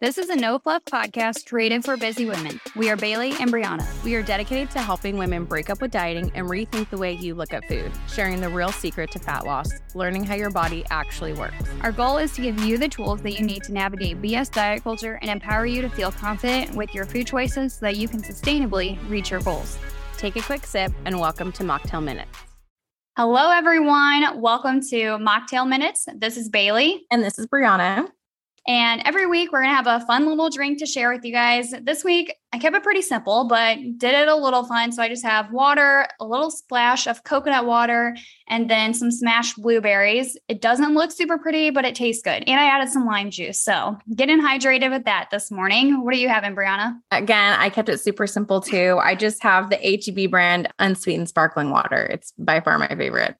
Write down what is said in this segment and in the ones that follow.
This is a no fluff podcast created for busy women. We are Bailey and Brianna. We are dedicated to helping women break up with dieting and rethink the way you look at food, sharing the real secret to fat loss, learning how your body actually works. Our goal is to give you the tools that you need to navigate BS diet culture and empower you to feel confident with your food choices so that you can sustainably reach your goals. Take a quick sip and welcome to Mocktail Minutes. Hello, everyone. Welcome to Mocktail Minutes. This is Bailey. And this is Brianna. And every week, we're going to have a fun little drink to share with you guys. This week, I kept it pretty simple, but did it a little fun. So I just have water, a little splash of coconut water, and then some smashed blueberries. It doesn't look super pretty, but it tastes good. And I added some lime juice. So getting hydrated with that this morning. What are you having, Brianna? Again, I kept it super simple too. I just have the HEB brand unsweetened sparkling water. It's by far my favorite.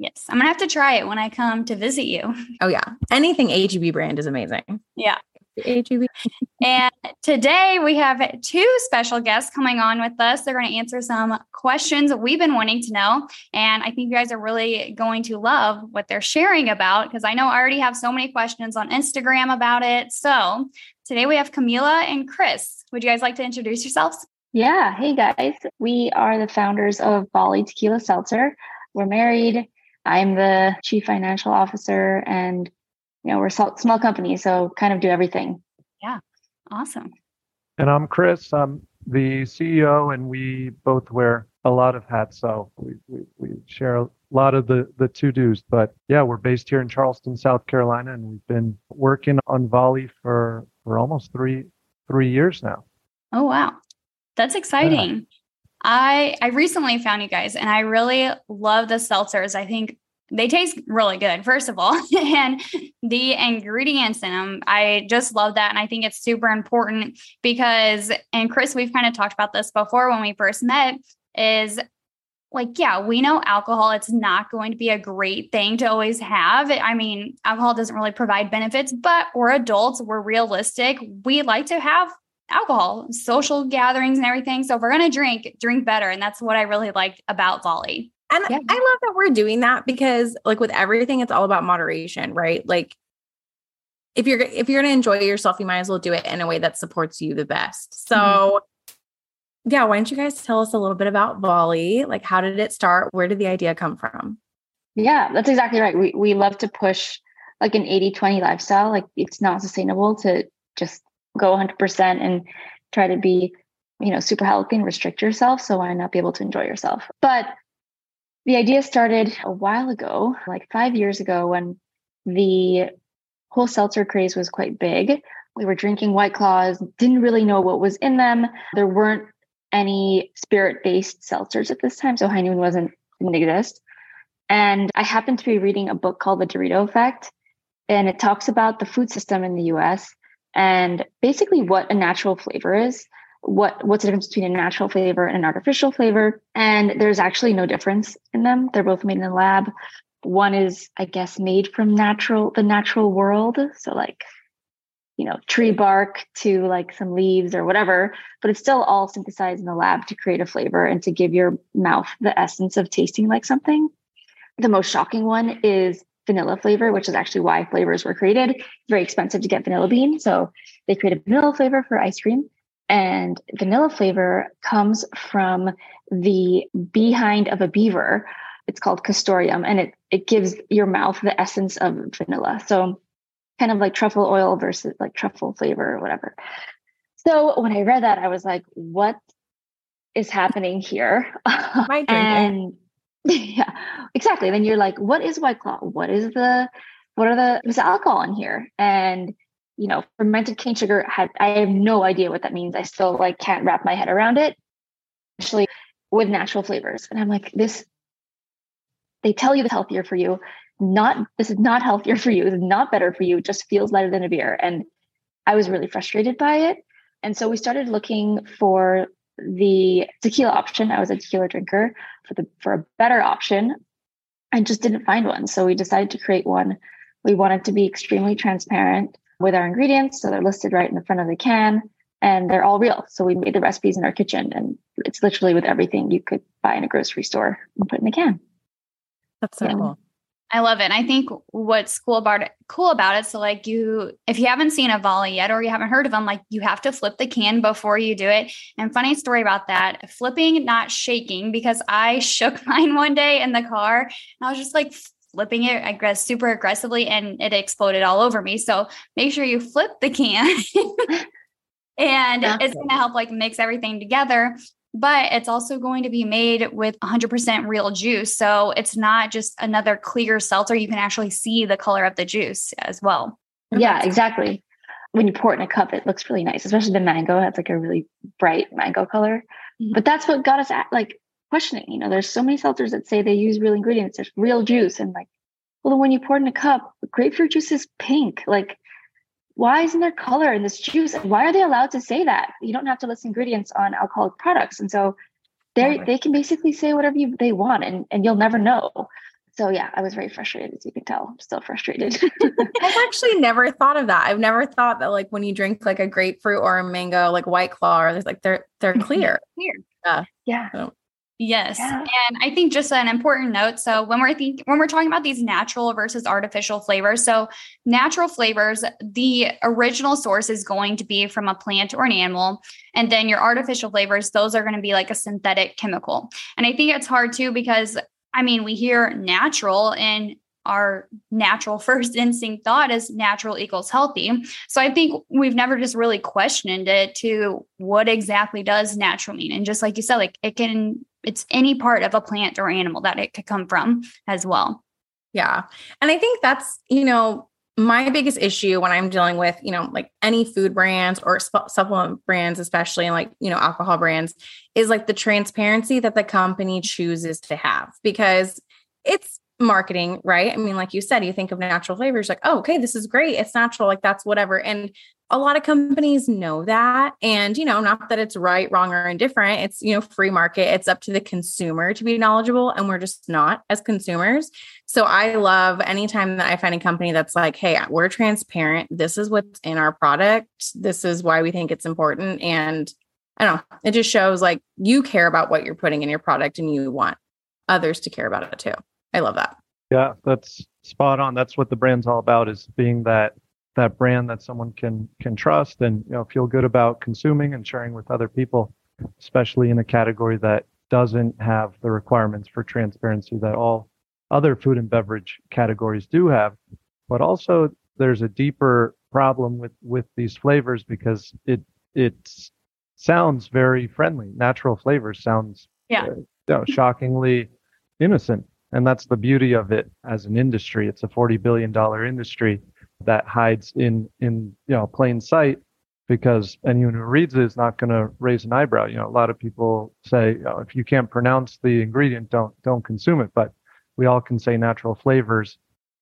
Yes, I'm gonna have to try it when I come to visit you. Oh yeah, anything HEB brand is amazing. Yeah. HEB. and today we have two special guests coming on with us. They're going to answer some questions we've been wanting to know. And I think you guys are really going to love what they're sharing about because I know I already have so many questions on Instagram about it. So today we have Camila and Chris. Would you guys like to introduce yourselves? Yeah. Hey guys. We are the founders of Volley Tequila Seltzer. We're married I'm the chief financial officer and you know, we're a small company, so kind of do everything. Yeah. Awesome. And I'm Chris. I'm the CEO and we both wear a lot of hats. So we, we, we share a lot of the, the to dos. But yeah, we're based here in Charleston, South Carolina, and we've been working on Volley for, for almost three three years now. Oh wow. That's exciting. I I recently found you guys and I really love the seltzers. I think they taste really good, first of all. and the ingredients in them, I just love that. And I think it's super important because, and Chris, we've kind of talked about this before when we first met, is like, yeah, we know alcohol, it's not going to be a great thing to always have. I mean, alcohol doesn't really provide benefits, but we're adults, we're realistic. We like to have alcohol, social gatherings and everything. So if we're going to drink, drink better. And that's what I really liked about Volley. And yeah. I love that we're doing that because like with everything, it's all about moderation, right? Like if you're if you're gonna enjoy yourself, you might as well do it in a way that supports you the best. So mm-hmm. yeah, why don't you guys tell us a little bit about Volley? Like how did it start? Where did the idea come from? Yeah, that's exactly right. We we love to push like an 80-20 lifestyle. Like it's not sustainable to just go 100% and try to be, you know, super healthy and restrict yourself. So why not be able to enjoy yourself? But the idea started a while ago, like five years ago, when the whole seltzer craze was quite big. We were drinking White Claws, didn't really know what was in them. There weren't any spirit based seltzers at this time, so High Noon wasn't didn't exist. And I happened to be reading a book called The Dorito Effect, and it talks about the food system in the US and basically what a natural flavor is what what's the difference between a natural flavor and an artificial flavor. And there's actually no difference in them. They're both made in the lab. One is i guess made from natural the natural world. So like you know tree bark to like some leaves or whatever but it's still all synthesized in the lab to create a flavor and to give your mouth the essence of tasting like something. The most shocking one is vanilla flavor which is actually why flavors were created it's very expensive to get vanilla bean so they created vanilla flavor for ice cream and vanilla flavor comes from the behind of a beaver. It's called castoreum, and it it gives your mouth the essence of vanilla. So kind of like truffle oil versus like truffle flavor or whatever. So when I read that, I was like, what is happening here? My and yeah, exactly. Then you're like, what is White Claw? What is the what are the is alcohol in here? And you know, fermented cane sugar had I have no idea what that means. I still like can't wrap my head around it. Especially with natural flavors. And I'm like, this they tell you it's healthier for you. Not this is not healthier for you. Is not better for you. It just feels lighter than a beer. And I was really frustrated by it. And so we started looking for the tequila option. I was a tequila drinker for the for a better option and just didn't find one. So we decided to create one. We wanted to be extremely transparent with our ingredients. So they're listed right in the front of the can and they're all real. So we made the recipes in our kitchen and it's literally with everything you could buy in a grocery store and put in the can. That's so yeah. cool. I love it. And I think what's cool about it, cool about it. So like you, if you haven't seen a volley yet, or you haven't heard of them, like you have to flip the can before you do it. And funny story about that, flipping, not shaking, because I shook mine one day in the car and I was just like flipping it, I guess, super aggressively and it exploded all over me. So make sure you flip the can. and it's going to help like mix everything together but it's also going to be made with 100% real juice. So it's not just another clear seltzer. You can actually see the color of the juice as well. Yeah, exactly. When you pour it in a cup, it looks really nice, especially the mango. It has like a really bright mango color. Mm-hmm. But that's what got us at like questioning. You know, there's so many seltzers that say they use real ingredients, there's real juice. And like, well, when you pour it in a cup, grapefruit juice is pink. Like, why isn't there color in this juice? Why are they allowed to say that? You don't have to list ingredients on alcoholic products. And so they they can basically say whatever you, they want and, and you'll never know. So yeah, I was very frustrated as you can tell. I'm still frustrated. I've actually never thought of that. I've never thought that like when you drink like a grapefruit or a mango, like white claw, there's like they're they're clear. clear. Yeah. Yeah. So. Yes. Yeah. And I think just an important note. So when we're thinking when we're talking about these natural versus artificial flavors, so natural flavors, the original source is going to be from a plant or an animal. And then your artificial flavors, those are going to be like a synthetic chemical. And I think it's hard too because I mean, we hear natural and our natural first instinct thought is natural equals healthy. So I think we've never just really questioned it to what exactly does natural mean. And just like you said, like it can, it's any part of a plant or animal that it could come from as well. Yeah. And I think that's, you know, my biggest issue when I'm dealing with, you know, like any food brands or supplement brands, especially like, you know, alcohol brands, is like the transparency that the company chooses to have because it's marketing, right? I mean, like you said, you think of natural flavors like, oh, okay, this is great. It's natural. Like that's whatever. And a lot of companies know that. And, you know, not that it's right, wrong, or indifferent. It's, you know, free market. It's up to the consumer to be knowledgeable. And we're just not as consumers. So I love anytime that I find a company that's like, hey, we're transparent. This is what's in our product. This is why we think it's important. And I don't know, it just shows like you care about what you're putting in your product and you want others to care about it too. I love that. Yeah, that's spot on. That's what the brand's all about is being that that brand that someone can can trust and you know feel good about consuming and sharing with other people, especially in a category that doesn't have the requirements for transparency that all other food and beverage categories do have. But also there's a deeper problem with with these flavors because it it sounds very friendly. Natural flavors sounds yeah. Uh, you know, shockingly innocent and that's the beauty of it as an industry. It's a $40 billion industry that hides in, in, you know, plain sight because anyone who reads it is not going to raise an eyebrow. You know, a lot of people say, oh, if you can't pronounce the ingredient, don't, don't consume it. But we all can say natural flavors.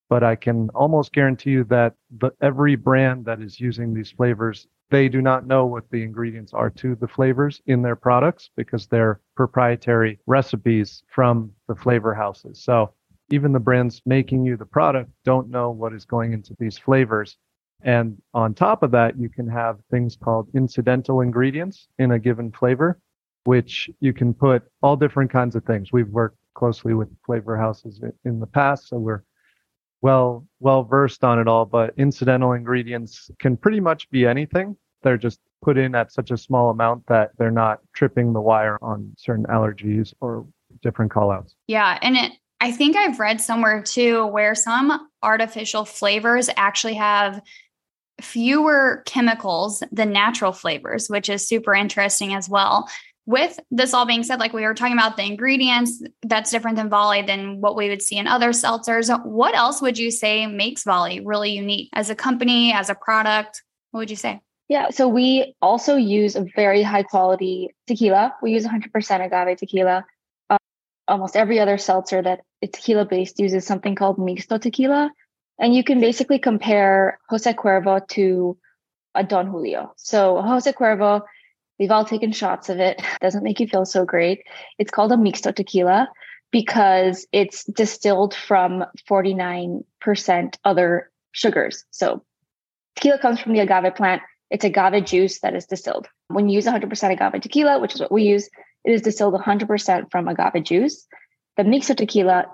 But I can almost guarantee you that the, every brand that is using these flavors they do not know what the ingredients are to the flavors in their products because they're proprietary recipes from the flavor houses. So even the brands making you the product don't know what is going into these flavors. And on top of that, you can have things called incidental ingredients in a given flavor, which you can put all different kinds of things. We've worked closely with flavor houses in the past, so we're well well versed on it all, but incidental ingredients can pretty much be anything. They're just put in at such a small amount that they're not tripping the wire on certain allergies or different callouts. Yeah, and it I think I've read somewhere too where some artificial flavors actually have fewer chemicals than natural flavors, which is super interesting as well with this all being said, like we were talking about the ingredients, that's different than Volley than what we would see in other seltzers. What else would you say makes Volley really unique as a company, as a product? What would you say? Yeah, so we also use a very high quality tequila. We use 100% agave tequila. Um, almost every other seltzer that is tequila based uses something called mixto tequila. And you can basically compare Jose Cuervo to a Don Julio. So Jose Cuervo We've all taken shots of it. Doesn't make you feel so great. It's called a mixto tequila because it's distilled from 49% other sugars. So tequila comes from the agave plant. It's agave juice that is distilled. When you use 100% agave tequila, which is what we use, it is distilled 100% from agave juice. The mixto tequila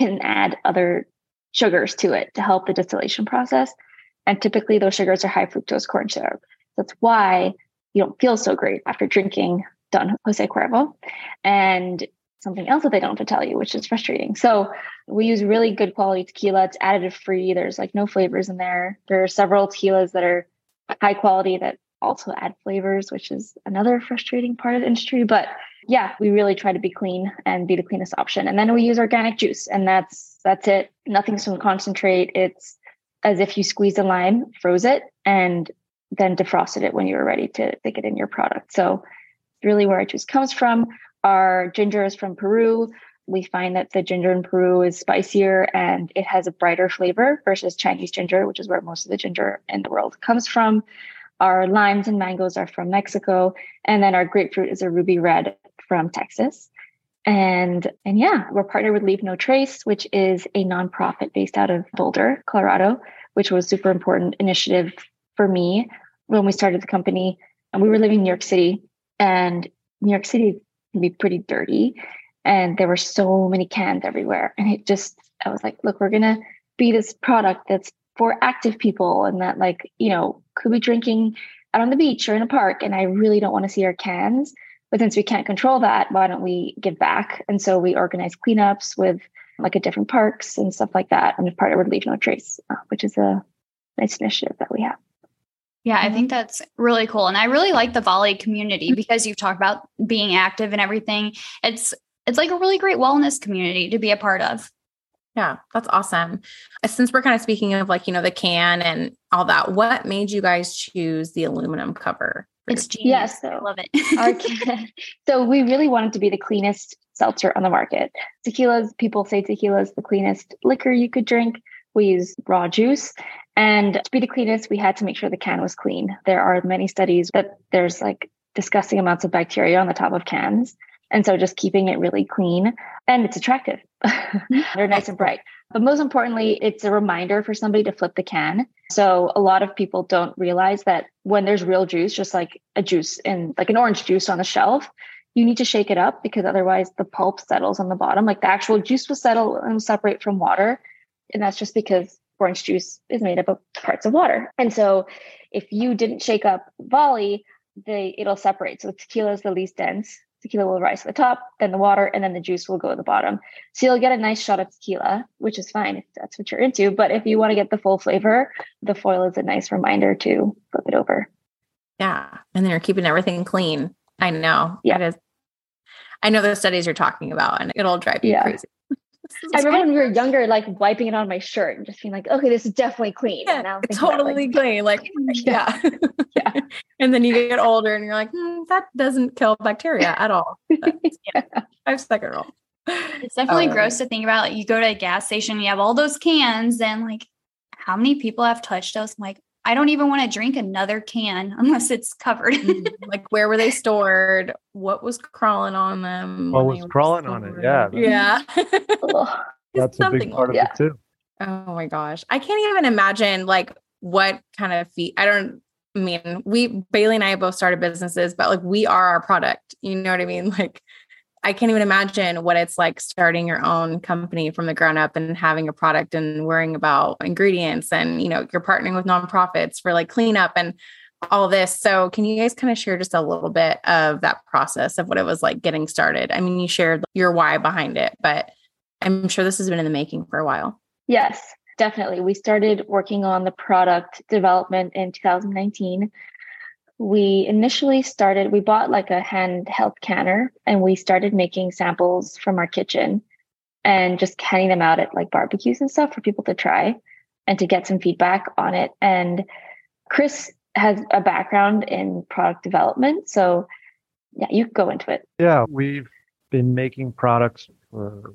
can add other sugars to it to help the distillation process. And typically those sugars are high fructose corn syrup. That's why you don't feel so great after drinking Don Jose Cuervo. And something else that they don't have to tell you, which is frustrating. So we use really good quality tequila. It's additive free. There's like no flavors in there. There are several tequilas that are high quality that also add flavors, which is another frustrating part of the industry. But yeah, we really try to be clean and be the cleanest option. And then we use organic juice, and that's that's it. Nothing's from concentrate. It's as if you squeezed a lime, froze it, and then defrosted it when you were ready to stick it in your product. So really where our juice comes from. Our ginger is from Peru. We find that the ginger in Peru is spicier and it has a brighter flavor versus Chinese ginger, which is where most of the ginger in the world comes from. Our limes and mangoes are from Mexico. And then our grapefruit is a ruby red from Texas. And and yeah, we're partnered with Leave No Trace, which is a nonprofit based out of Boulder, Colorado, which was super important initiative for me when we started the company. And we were living in New York City, and New York City can be pretty dirty. And there were so many cans everywhere. And it just, I was like, look, we're gonna be this product that's for active people and that like, you know, could be drinking out on the beach or in a park. And I really don't want to see our cans. But since we can't control that, why don't we give back? And so we organize cleanups with like at different parks and stuff like that. And partner with Leave No Trace, uh, which is a nice initiative that we have. Yeah, I think that's really cool. And I really like the volley community mm-hmm. because you've talked about being active and everything. It's it's like a really great wellness community to be a part of. Yeah, that's awesome. Uh, since we're kind of speaking of like, you know, the can and all that, what made you guys choose the aluminum cover? It's genius. Yes, so I love it. so we really wanted to be the cleanest seltzer on the market. Tequilas, people say tequila is the cleanest liquor you could drink. We use raw juice. And to be the cleanest, we had to make sure the can was clean. There are many studies that there's like disgusting amounts of bacteria on the top of cans. And so just keeping it really clean and it's attractive. They're nice and bright. But most importantly, it's a reminder for somebody to flip the can. So a lot of people don't realize that when there's real juice, just like a juice in like an orange juice on the shelf, you need to shake it up because otherwise the pulp settles on the bottom. Like the actual juice will settle and separate from water. And that's just because orange juice is made up of parts of water. And so if you didn't shake up volley, they it'll separate. So tequila is the least dense. Tequila will rise to the top, then the water, and then the juice will go to the bottom. So you'll get a nice shot of tequila, which is fine if that's what you're into. But if you want to get the full flavor, the foil is a nice reminder to flip it over. Yeah. And they're keeping everything clean. I know. Yeah. It is. I know the studies you're talking about, and it'll drive you yeah. crazy. I remember when we were younger, like wiping it on my shirt and just being like, okay, this is definitely clean. Yeah, totally like, clean. Like, yeah. yeah. And then you get older and you're like, hmm, that doesn't kill bacteria at all. yeah. Five second rule. It's definitely um, gross to think about. Like, you go to a gas station, you have all those cans, and like, how many people have touched those? I'm like, I don't even want to drink another can unless it's covered. Mm, like where were they stored? What was crawling on them? What was crawling on it? Yeah. Yeah. that's a big part of yeah. it too. Oh my gosh. I can't even imagine like what kind of feet I don't mean we Bailey and I both started businesses, but like we are our product. You know what I mean? Like I can't even imagine what it's like starting your own company from the ground up and having a product and worrying about ingredients and you know you're partnering with nonprofits for like cleanup and all this. So can you guys kind of share just a little bit of that process of what it was like getting started? I mean, you shared your why behind it, but I'm sure this has been in the making for a while. Yes, definitely. We started working on the product development in 2019 we initially started, we bought like a handheld canner and we started making samples from our kitchen and just handing them out at like barbecues and stuff for people to try and to get some feedback on it. And Chris has a background in product development. So yeah, you go into it. Yeah, we've been making products for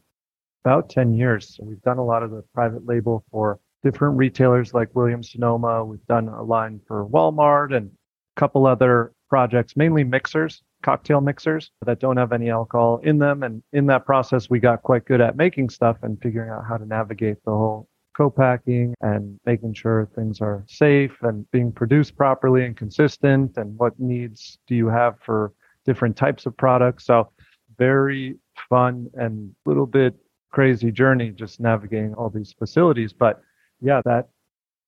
about 10 years. So we've done a lot of the private label for different retailers like Williams Sonoma. We've done a line for Walmart and couple other projects, mainly mixers, cocktail mixers that don't have any alcohol in them. And in that process, we got quite good at making stuff and figuring out how to navigate the whole co-packing and making sure things are safe and being produced properly and consistent and what needs do you have for different types of products. So very fun and little bit crazy journey just navigating all these facilities. But yeah, that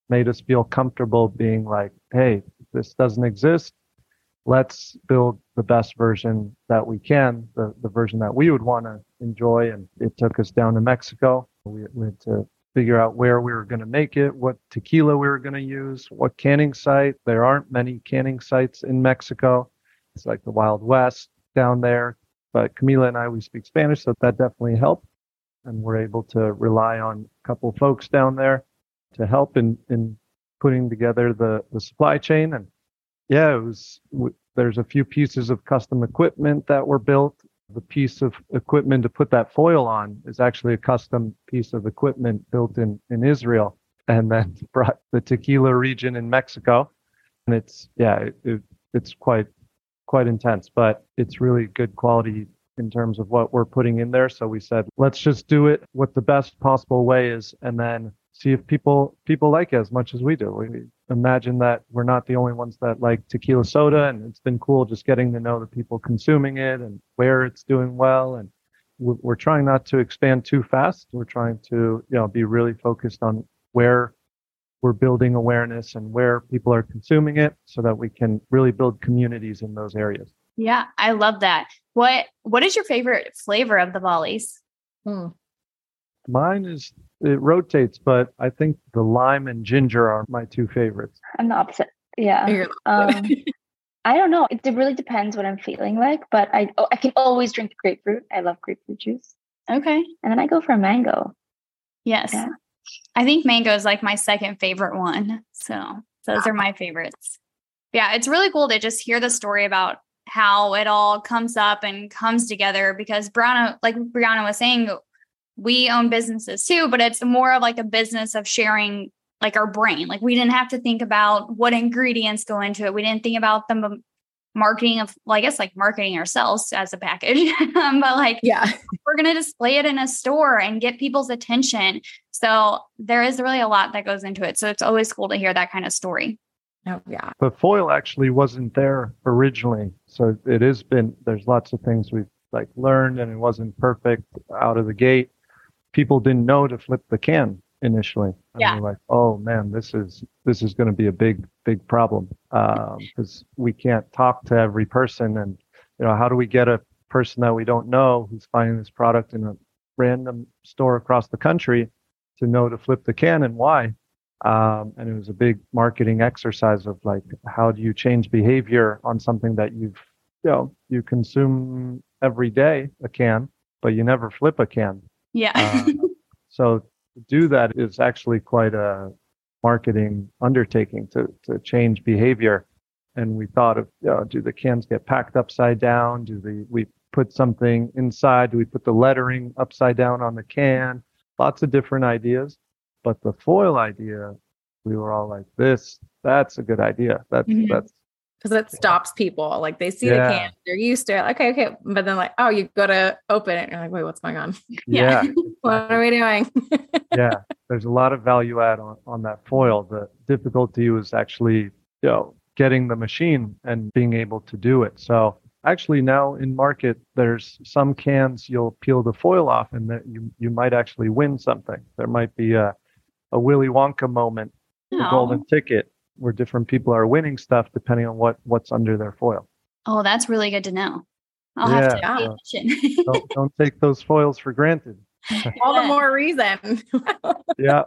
made us feel comfortable being like, hey, this doesn't exist. Let's build the best version that we can, the, the version that we would want to enjoy. And it took us down to Mexico. We, we had to figure out where we were going to make it, what tequila we were going to use, what canning site. There aren't many canning sites in Mexico. It's like the Wild West down there. But Camila and I, we speak Spanish, so that definitely helped. And we're able to rely on a couple folks down there to help in, in putting together the, the supply chain. And yeah, it was, there's a few pieces of custom equipment that were built. The piece of equipment to put that foil on is actually a custom piece of equipment built in, in Israel and then brought the tequila region in Mexico. And it's, yeah, it, it, it's quite, quite intense, but it's really good quality in terms of what we're putting in there. So we said, let's just do it what the best possible way is. And then see if people people like it as much as we do. We imagine that we're not the only ones that like tequila soda, and it's been cool just getting to know the people consuming it and where it's doing well. And we're trying not to expand too fast. We're trying to you know be really focused on where we're building awareness and where people are consuming it, so that we can really build communities in those areas. Yeah, I love that. What What is your favorite flavor of the volleys? Hmm. Mine is it rotates, but I think the lime and ginger are my two favorites. I'm the opposite. Yeah. Um, I don't know. It really depends what I'm feeling like, but I oh, I can always drink grapefruit. I love grapefruit juice. Okay. And then I go for a mango. Yes. Yeah. I think mango is like my second favorite one. So those are my favorites. Yeah, it's really cool to just hear the story about how it all comes up and comes together because Brianna, like Brianna was saying, we own businesses too, but it's more of like a business of sharing like our brain. Like we didn't have to think about what ingredients go into it. We didn't think about the marketing of, well, I guess like marketing ourselves as a package, um, but like, yeah, we're going to display it in a store and get people's attention. So there is really a lot that goes into it. So it's always cool to hear that kind of story. Oh, yeah. But foil actually wasn't there originally. So it has been, there's lots of things we've like learned and it wasn't perfect out of the gate people didn't know to flip the can initially. Yeah. like, oh man, this is this is going to be a big big problem because um, we can't talk to every person, and you know, how do we get a person that we don't know who's finding this product in a random store across the country to know to flip the can and why? Um, and it was a big marketing exercise of like, how do you change behavior on something that you've you know you consume every day a can, but you never flip a can. Yeah. uh, so to do that is actually quite a marketing undertaking to, to change behavior. And we thought of, you know, do the cans get packed upside down? Do the, we put something inside? Do we put the lettering upside down on the can? Lots of different ideas. But the foil idea, we were all like, this, that's a good idea. That's, mm-hmm. that's, because it stops people. Like they see yeah. the can, they're used to it. Okay, okay. But then like, oh, you go to open it. And you're like, wait, what's going on? Yeah. what are we doing? yeah. There's a lot of value add on, on that foil. The difficulty was actually, you know, getting the machine and being able to do it. So actually now in market, there's some cans you'll peel the foil off and that you, you might actually win something. There might be a, a Willy Wonka moment, the golden ticket where different people are winning stuff depending on what what's under their foil. Oh, that's really good to know. I'll yeah, have to pay uh, attention. don't, don't take those foils for granted. All the more reason. yeah.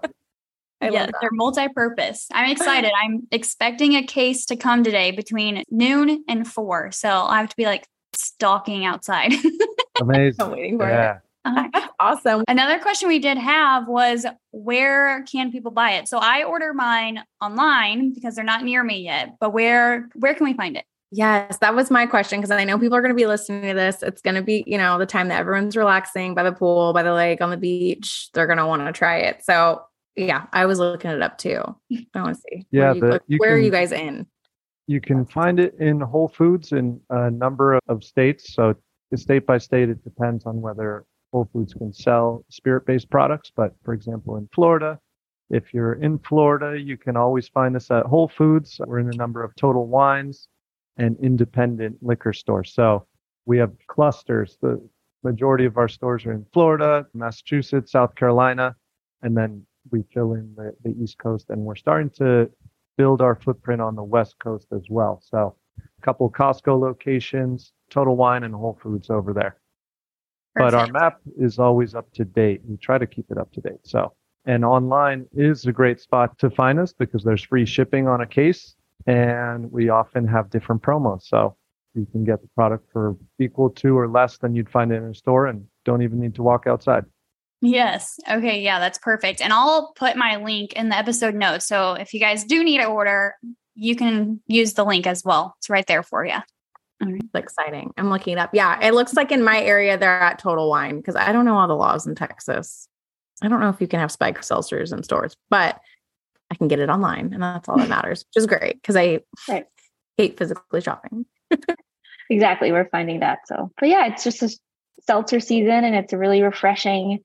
I yeah, they're multi-purpose. I'm excited. I'm expecting a case to come today between noon and four. So I have to be like stalking outside. Amazing. I'm waiting for yeah. it. Uh-huh. That's awesome. Another question we did have was where can people buy it? So I order mine online because they're not near me yet, but where where can we find it? Yes, that was my question because I know people are going to be listening to this. It's going to be, you know, the time that everyone's relaxing by the pool, by the lake, on the beach. They're going to want to try it. So, yeah, I was looking it up too. I want to see. Yeah, where, you, the, you where can, are you guys in? You can find it in Whole Foods in a number of states. So, state by state, it depends on whether Whole Foods can sell spirit based products, but for example, in Florida, if you're in Florida, you can always find us at Whole Foods. We're in a number of Total Wines and independent liquor stores. So we have clusters. The majority of our stores are in Florida, Massachusetts, South Carolina, and then we fill in the, the East Coast. And we're starting to build our footprint on the West Coast as well. So a couple Costco locations, Total Wine, and Whole Foods over there. But our map is always up to date. We try to keep it up to date. So, and online is a great spot to find us because there's free shipping on a case and we often have different promos. So you can get the product for equal to or less than you'd find it in a store and don't even need to walk outside. Yes. Okay. Yeah, that's perfect. And I'll put my link in the episode notes. So if you guys do need to order, you can use the link as well. It's right there for you. It's exciting. I'm looking it up. Yeah, it looks like in my area they're at Total Wine because I don't know all the laws in Texas. I don't know if you can have spike seltzers in stores, but I can get it online, and that's all that matters, which is great because I Right. hate physically shopping. Exactly. We're finding that. So, but yeah, it's just a seltzer season and it's a really refreshing,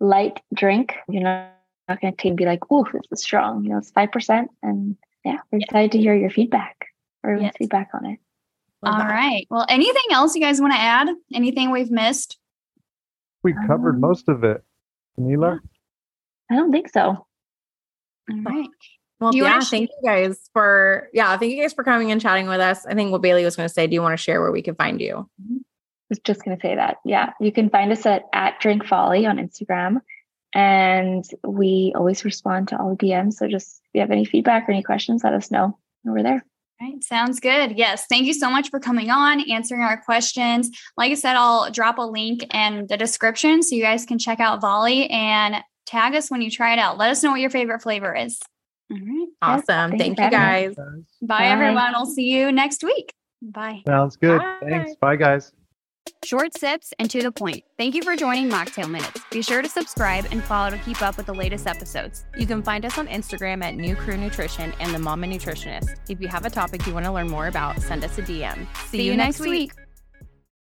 light drink. You're not, not going to be like, oh, this is strong. You know, it's 5%. And yeah, we're excited to hear your feedback or Yes. feedback on it. Love All that. right. Well, anything else you guys want to add? Anything we've missed? We covered Um, most of it. Camila? I don't think so. All right. Well, you yeah, wanna thank you guys for yeah, thank you guys for coming and chatting with us. I think what Bailey was going to say. Do you want to share where we can find you? I was just going to say that. Yeah, you can find us at, at Drink Volley on Instagram. And we always respond to all the DMs. So just if you have any feedback or any questions, let us know. We're there. All right. Sounds good. Yes. Thank you so much for coming on, answering our questions. Like I said, I'll drop a link in the description so you guys can check out Volley and tag us when you try it out. Let us know what your favorite flavor is. All right. Awesome. thank you Thank you guys. Bye, Bye. everyone. We'll see you next week. Bye. Sounds good. Bye. Thanks. Bye, guys. Short sips and to the point. Thank you for joining Mocktail Minutes. Be sure to subscribe and follow to keep up with the latest episodes. You can find us on Instagram at NuCrew Nutrition and the Mama Nutritionist. If you have a topic you want to learn more about, send us a DM. See, you, next week.